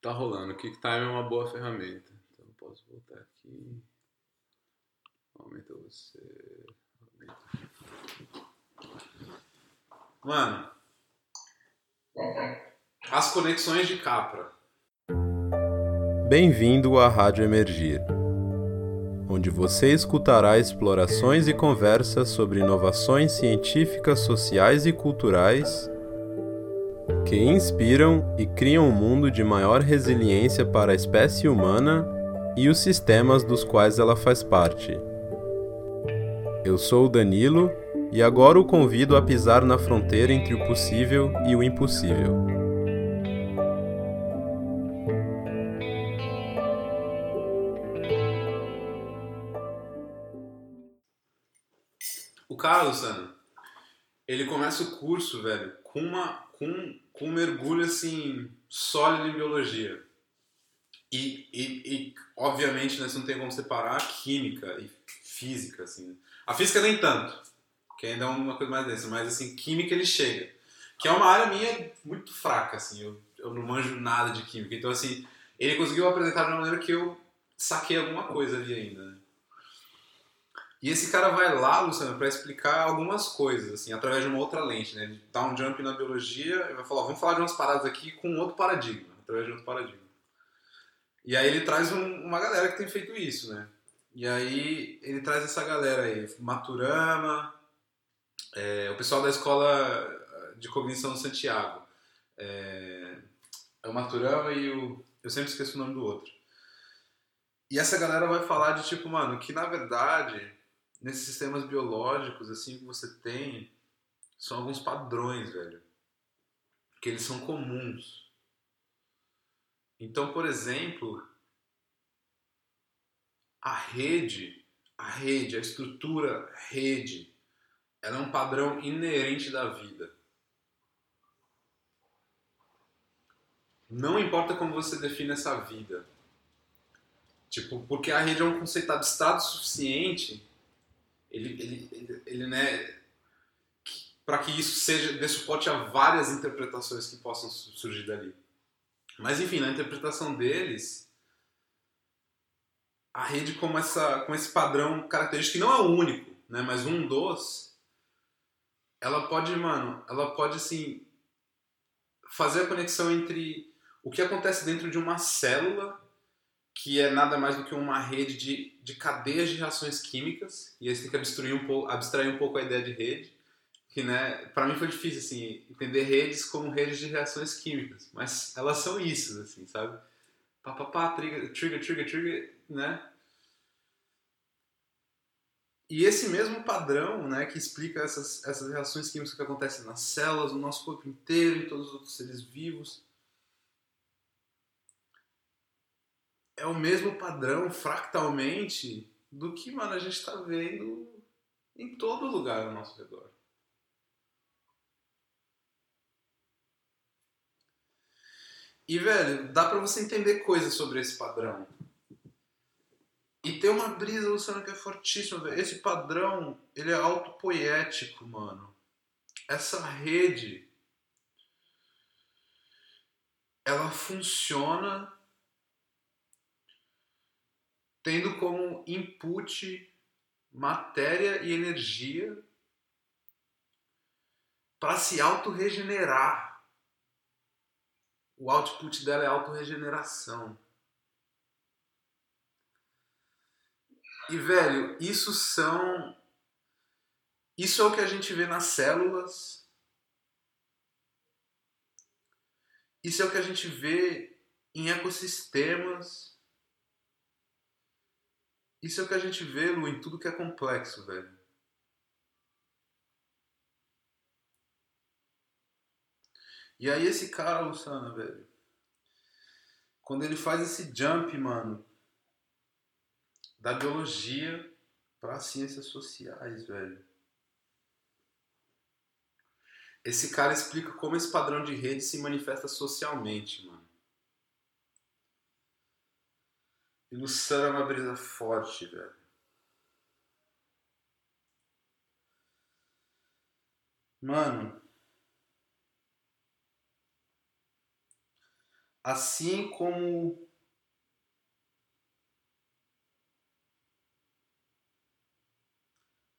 Tá rolando. O QuickTime é uma boa ferramenta. Então eu posso voltar aqui. Aumenta você. Aumenta. Mano. As conexões de Capra. Bem-vindo à Rádio Emergir, onde você escutará explorações e conversas sobre inovações científicas, sociais e culturais que inspiram e criam um mundo de maior resiliência para a espécie humana e os sistemas dos quais ela faz parte. Eu sou o Danilo e agora o convido a pisar na fronteira entre o possível e o impossível. O Carlos, ele começa o curso, velho, com, uma, com, com um mergulho, assim, sólido em biologia. E, e, e, obviamente, né, você não tem como separar química e física, assim. A física nem tanto, que ainda é uma coisa mais densa, mas, assim, química ele chega. Que é uma área minha muito fraca, assim, eu, eu não manjo nada de química. Então, assim, ele conseguiu apresentar de uma maneira que eu saquei alguma coisa ali ainda, né? E esse cara vai lá, Luciano, para explicar algumas coisas, assim, através de uma outra lente, né? Ele dá um jump na biologia e vai falar, vamos falar de umas paradas aqui com outro paradigma, através de outro paradigma. E aí ele traz um, uma galera que tem feito isso, né? E aí ele traz essa galera aí, Maturama, é, o pessoal da escola de cognição de Santiago. É, é o Maturama e o. Eu sempre esqueço o nome do outro. E essa galera vai falar de tipo, mano, que na verdade, nesses sistemas biológicos, assim, que você tem, são alguns padrões, velho. Que eles são comuns. Então, por exemplo, a rede, a rede, a estrutura rede, ela é um padrão inerente da vida. Não importa como você define essa vida. Tipo, porque a rede é um conceito abstrato suficiente, ele, ele, ele, ele né, para que isso seja dê suporte a várias interpretações que possam surgir dali. Mas enfim, na interpretação deles, a rede como, essa, com esse padrão característico, que não é o único, né, mas um dos, ela pode, mano, ela pode assim fazer a conexão entre o que acontece dentro de uma célula, que é nada mais do que uma rede de, de cadeias de reações químicas, e aí você tem que abstrair um pouco, abstrair um pouco a ideia de rede, que né, para mim foi difícil assim, entender redes como redes de reações químicas, mas elas são isso, assim, sabe? Pá, pá, pá, trigger, trigger, trigger, trigger, né? E esse mesmo padrão, né, que explica essas, essas reações químicas que acontecem nas células, no nosso corpo inteiro, em todos os outros seres vivos, é o mesmo padrão fractalmente do que, mano, a gente está vendo em todo lugar ao nosso redor. E, velho, dá pra você entender coisas sobre esse padrão. E tem uma brisa, Luciano, que é fortíssima, velho. Esse padrão, ele é autopoético, mano. Essa rede, ela funciona tendo como input matéria e energia para se autorregenerar. O output dela é autorregeneração. E velho, isso são isso é o que a gente vê nas células. Isso é o que a gente vê em ecossistemas. Isso é o que a gente vê, Lu, em tudo que é complexo, velho. E aí esse cara, Luciana, velho, quando ele faz esse jump, mano, da biologia para ciências sociais, velho. Esse cara explica como esse padrão de rede se manifesta socialmente, mano. E Luciano é uma brisa forte, velho. Mano, Assim como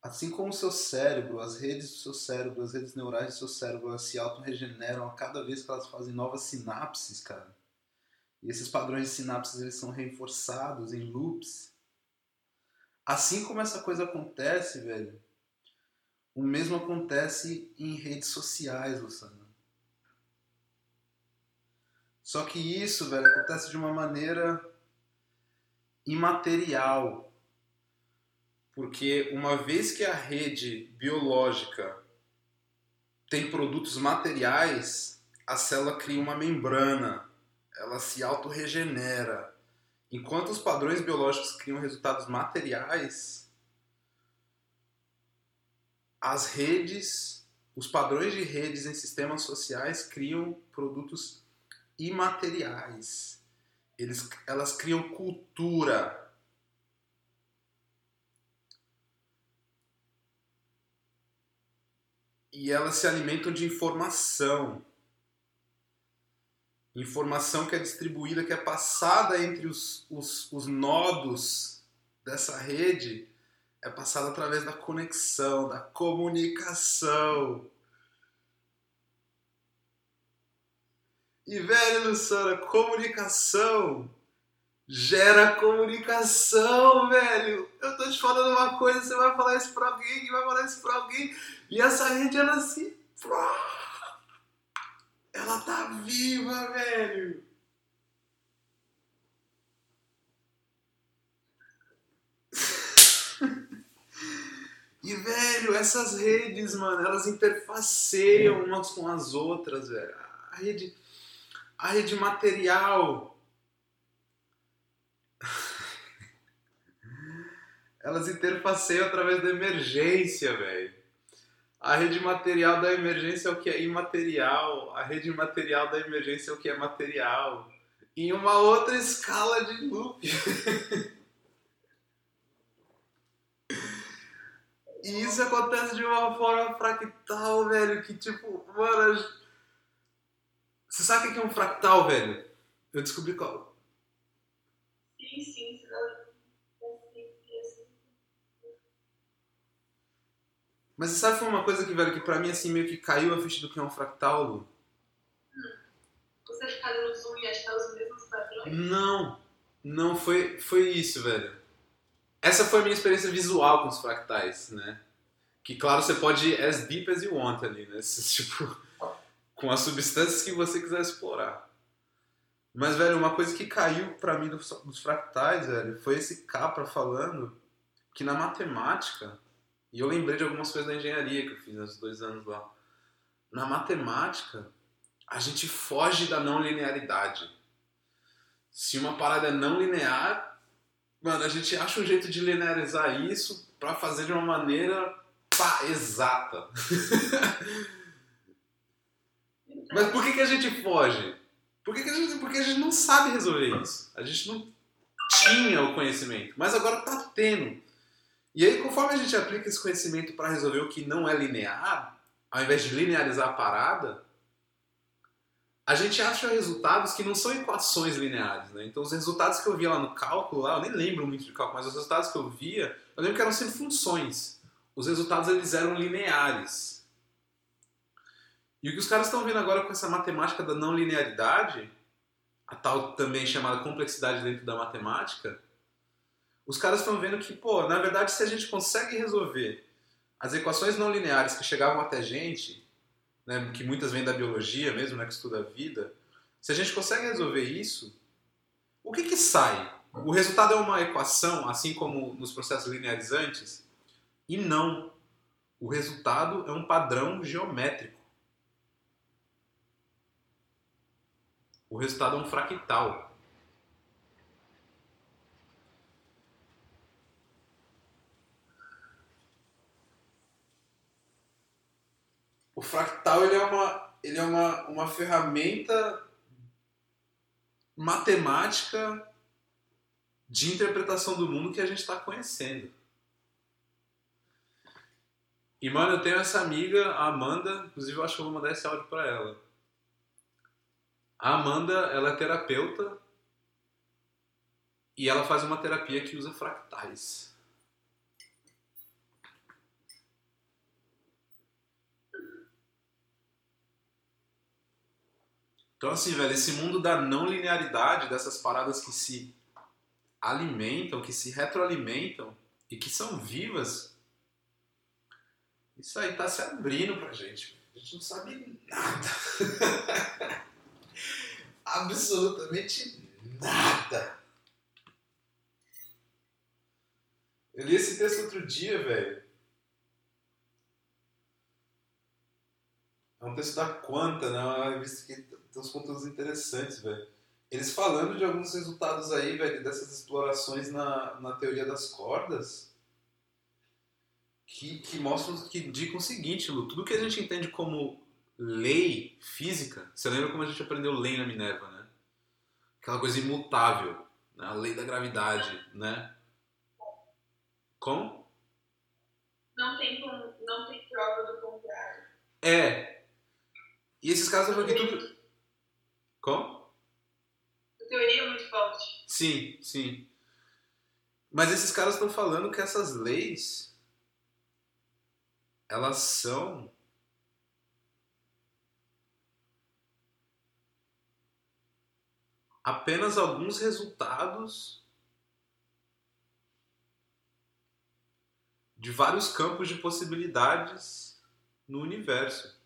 assim como o seu cérebro, as redes do seu cérebro, as redes neurais do seu cérebro, se auto-regeneram a cada vez que elas fazem novas sinapses, cara. E esses padrões de sinapses eles são reforçados em loops. Assim como essa coisa acontece, velho, o mesmo acontece em redes sociais, Luciano. Só que isso, velho, acontece de uma maneira imaterial. Porque uma vez que a rede biológica tem produtos materiais, a célula cria uma membrana, ela se autorregenera. Enquanto os padrões biológicos criam resultados materiais, as redes, os padrões de redes em sistemas sociais criam produtos imateriais. Eles, elas criam cultura. E elas se alimentam de informação. Informação que é distribuída, que é passada entre os, os, os nodos dessa rede, é passada através da conexão, da comunicação. E, velho, Luciana, comunicação gera comunicação, velho. Eu tô te falando uma coisa, você vai falar isso pra alguém, vai falar isso pra alguém. E essa rede, ela se. Ela tá viva, velho. E, velho, essas redes, mano, elas interfaceiam umas com as outras, velho. A rede a rede material. Elas interfaceiam através da emergência, velho. A rede material da emergência é o que é imaterial. A rede material da emergência é o que é material. Em uma outra escala de loop. e isso acontece de uma forma fractal, velho, que tipo, mano, você sabe o que é um fractal, velho? Eu descobri qual. Sim, sim. Mas você sabe foi uma coisa que, velho, que pra mim assim meio que caiu a ficha do que é um fractal, Lu? Hum. Você ficar no zoom e achar os mesmos padrões? Não, não foi, foi isso, velho. Essa foi a minha experiência visual com os fractais, né? Que claro, você pode ir as deep as you want ali, né? Tipo, com as substâncias que você quiser explorar. Mas, velho, uma coisa que caiu para mim dos, dos, fractais, velho, foi esse Capra falando que na matemática, e eu lembrei de algumas coisas da engenharia que eu fiz nesses dois anos lá. Na matemática, a gente foge da não linearidade. Se uma parada é não linear, mano, a gente acha um jeito de linearizar isso para fazer de uma maneira pá, exata. Mas por que, que a gente foge? Por que, que a gente, porque a gente não sabe resolver isso. A gente não tinha o conhecimento, mas agora está tendo. E aí, conforme a gente aplica esse conhecimento para resolver o que não é linear, ao invés de linearizar a parada, a gente acha resultados que não são equações lineares. Né? Então, os resultados que eu via lá no cálculo, lá, eu nem lembro muito de cálculo, mas os resultados que eu via, eu lembro que eram sempre funções. Os resultados eles eram lineares. E o que os caras estão vendo agora com essa matemática da não linearidade, a tal também chamada complexidade dentro da matemática, os caras estão vendo que, pô, na verdade, se a gente consegue resolver as equações não lineares que chegavam até a gente, né, que muitas vêm da biologia mesmo, né, que estuda a vida, se a gente consegue resolver isso, o que que sai? O resultado é uma equação, assim como nos processos linearizantes? E não. O resultado é um padrão geométrico. o resultado é um fractal. Fractal ele é uma, ele é uma, uma ferramenta matemática de interpretação do mundo que a gente está conhecendo. E, mano, eu tenho essa amiga, a Amanda, inclusive eu acho que eu vou mandar esse áudio para ela A Amanda, ela é terapeuta e ela faz uma terapia que usa fractais. Então, assim, velho, esse mundo da não linearidade, dessas paradas que se alimentam, que se retroalimentam e que são vivas, isso aí tá se abrindo pra gente. A gente não sabe nada. Absolutamente nada. Eu li esse texto outro dia, velho. É um texto da Quanta, né? Uma revista que tem uns conteúdos interessantes, velho. Eles falando de alguns resultados aí, velho, dessas explorações na, na teoria das cordas, que, que mostram, que indicam o seguinte, Lu, tudo que a gente entende como lei física, você lembra como a gente aprendeu lei na Minerva, né? Aquela coisa imutável, né? a lei da gravidade, né? Como? Não tem, não tem prova do contrário. É. E esses caras estão falando que tudo... Como? A teoria é muito forte. Sim, sim. Mas esses caras estão falando que essas leis elas são apenas alguns resultados de vários campos de possibilidades no universo.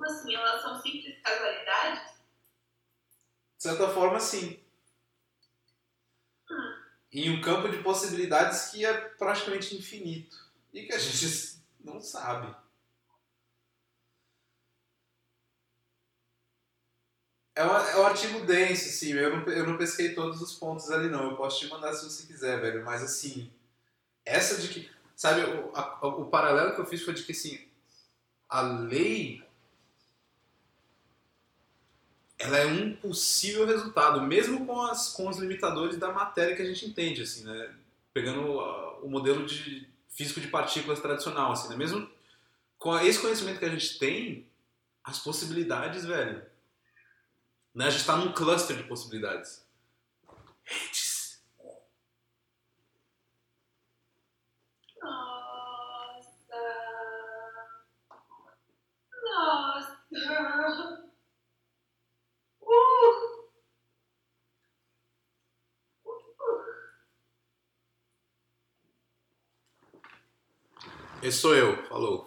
Como assim? Elas são simples casualidades? De certa forma, sim. Em um campo de possibilidades que é praticamente infinito e que a gente não sabe. É um, é um artigo denso, assim, eu não, eu não pesquei todos os pontos ali não, eu posso te mandar se você quiser, velho, mas assim, essa de que, sabe, o, a- o paralelo que eu fiz foi de que, assim, a lei ela é um possível resultado, mesmo com, as, com os limitadores da matéria que a gente entende, assim, né? Pegando ah, o modelo de físico de partículas tradicional, assim, né? Mesmo com esse conhecimento que a gente tem, as possibilidades, velho, né? A gente está num cluster de possibilidades. Redes. Esse sou eu, falou.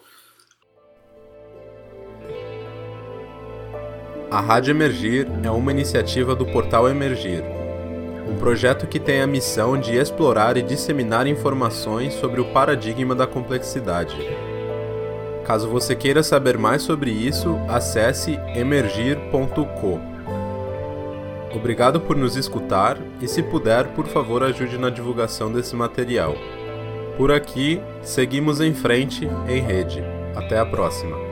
A Rádio Emergir é uma iniciativa do Portal Emergir, um projeto que tem a missão de explorar e disseminar informações sobre o paradigma da complexidade. Caso você queira saber mais sobre isso, acesse emergir.co. Obrigado por nos escutar e, se puder, por favor, ajude na divulgação desse material. Por aqui, seguimos em frente em rede. Até a próxima.